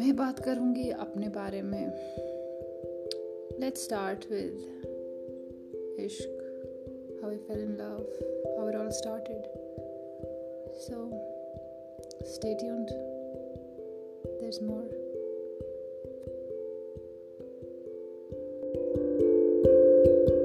मैं बात करूँगी अपने बारे में। लेट्स स्टार्ट विद इश्क how I fell in love how it all started so stay tuned there more thank you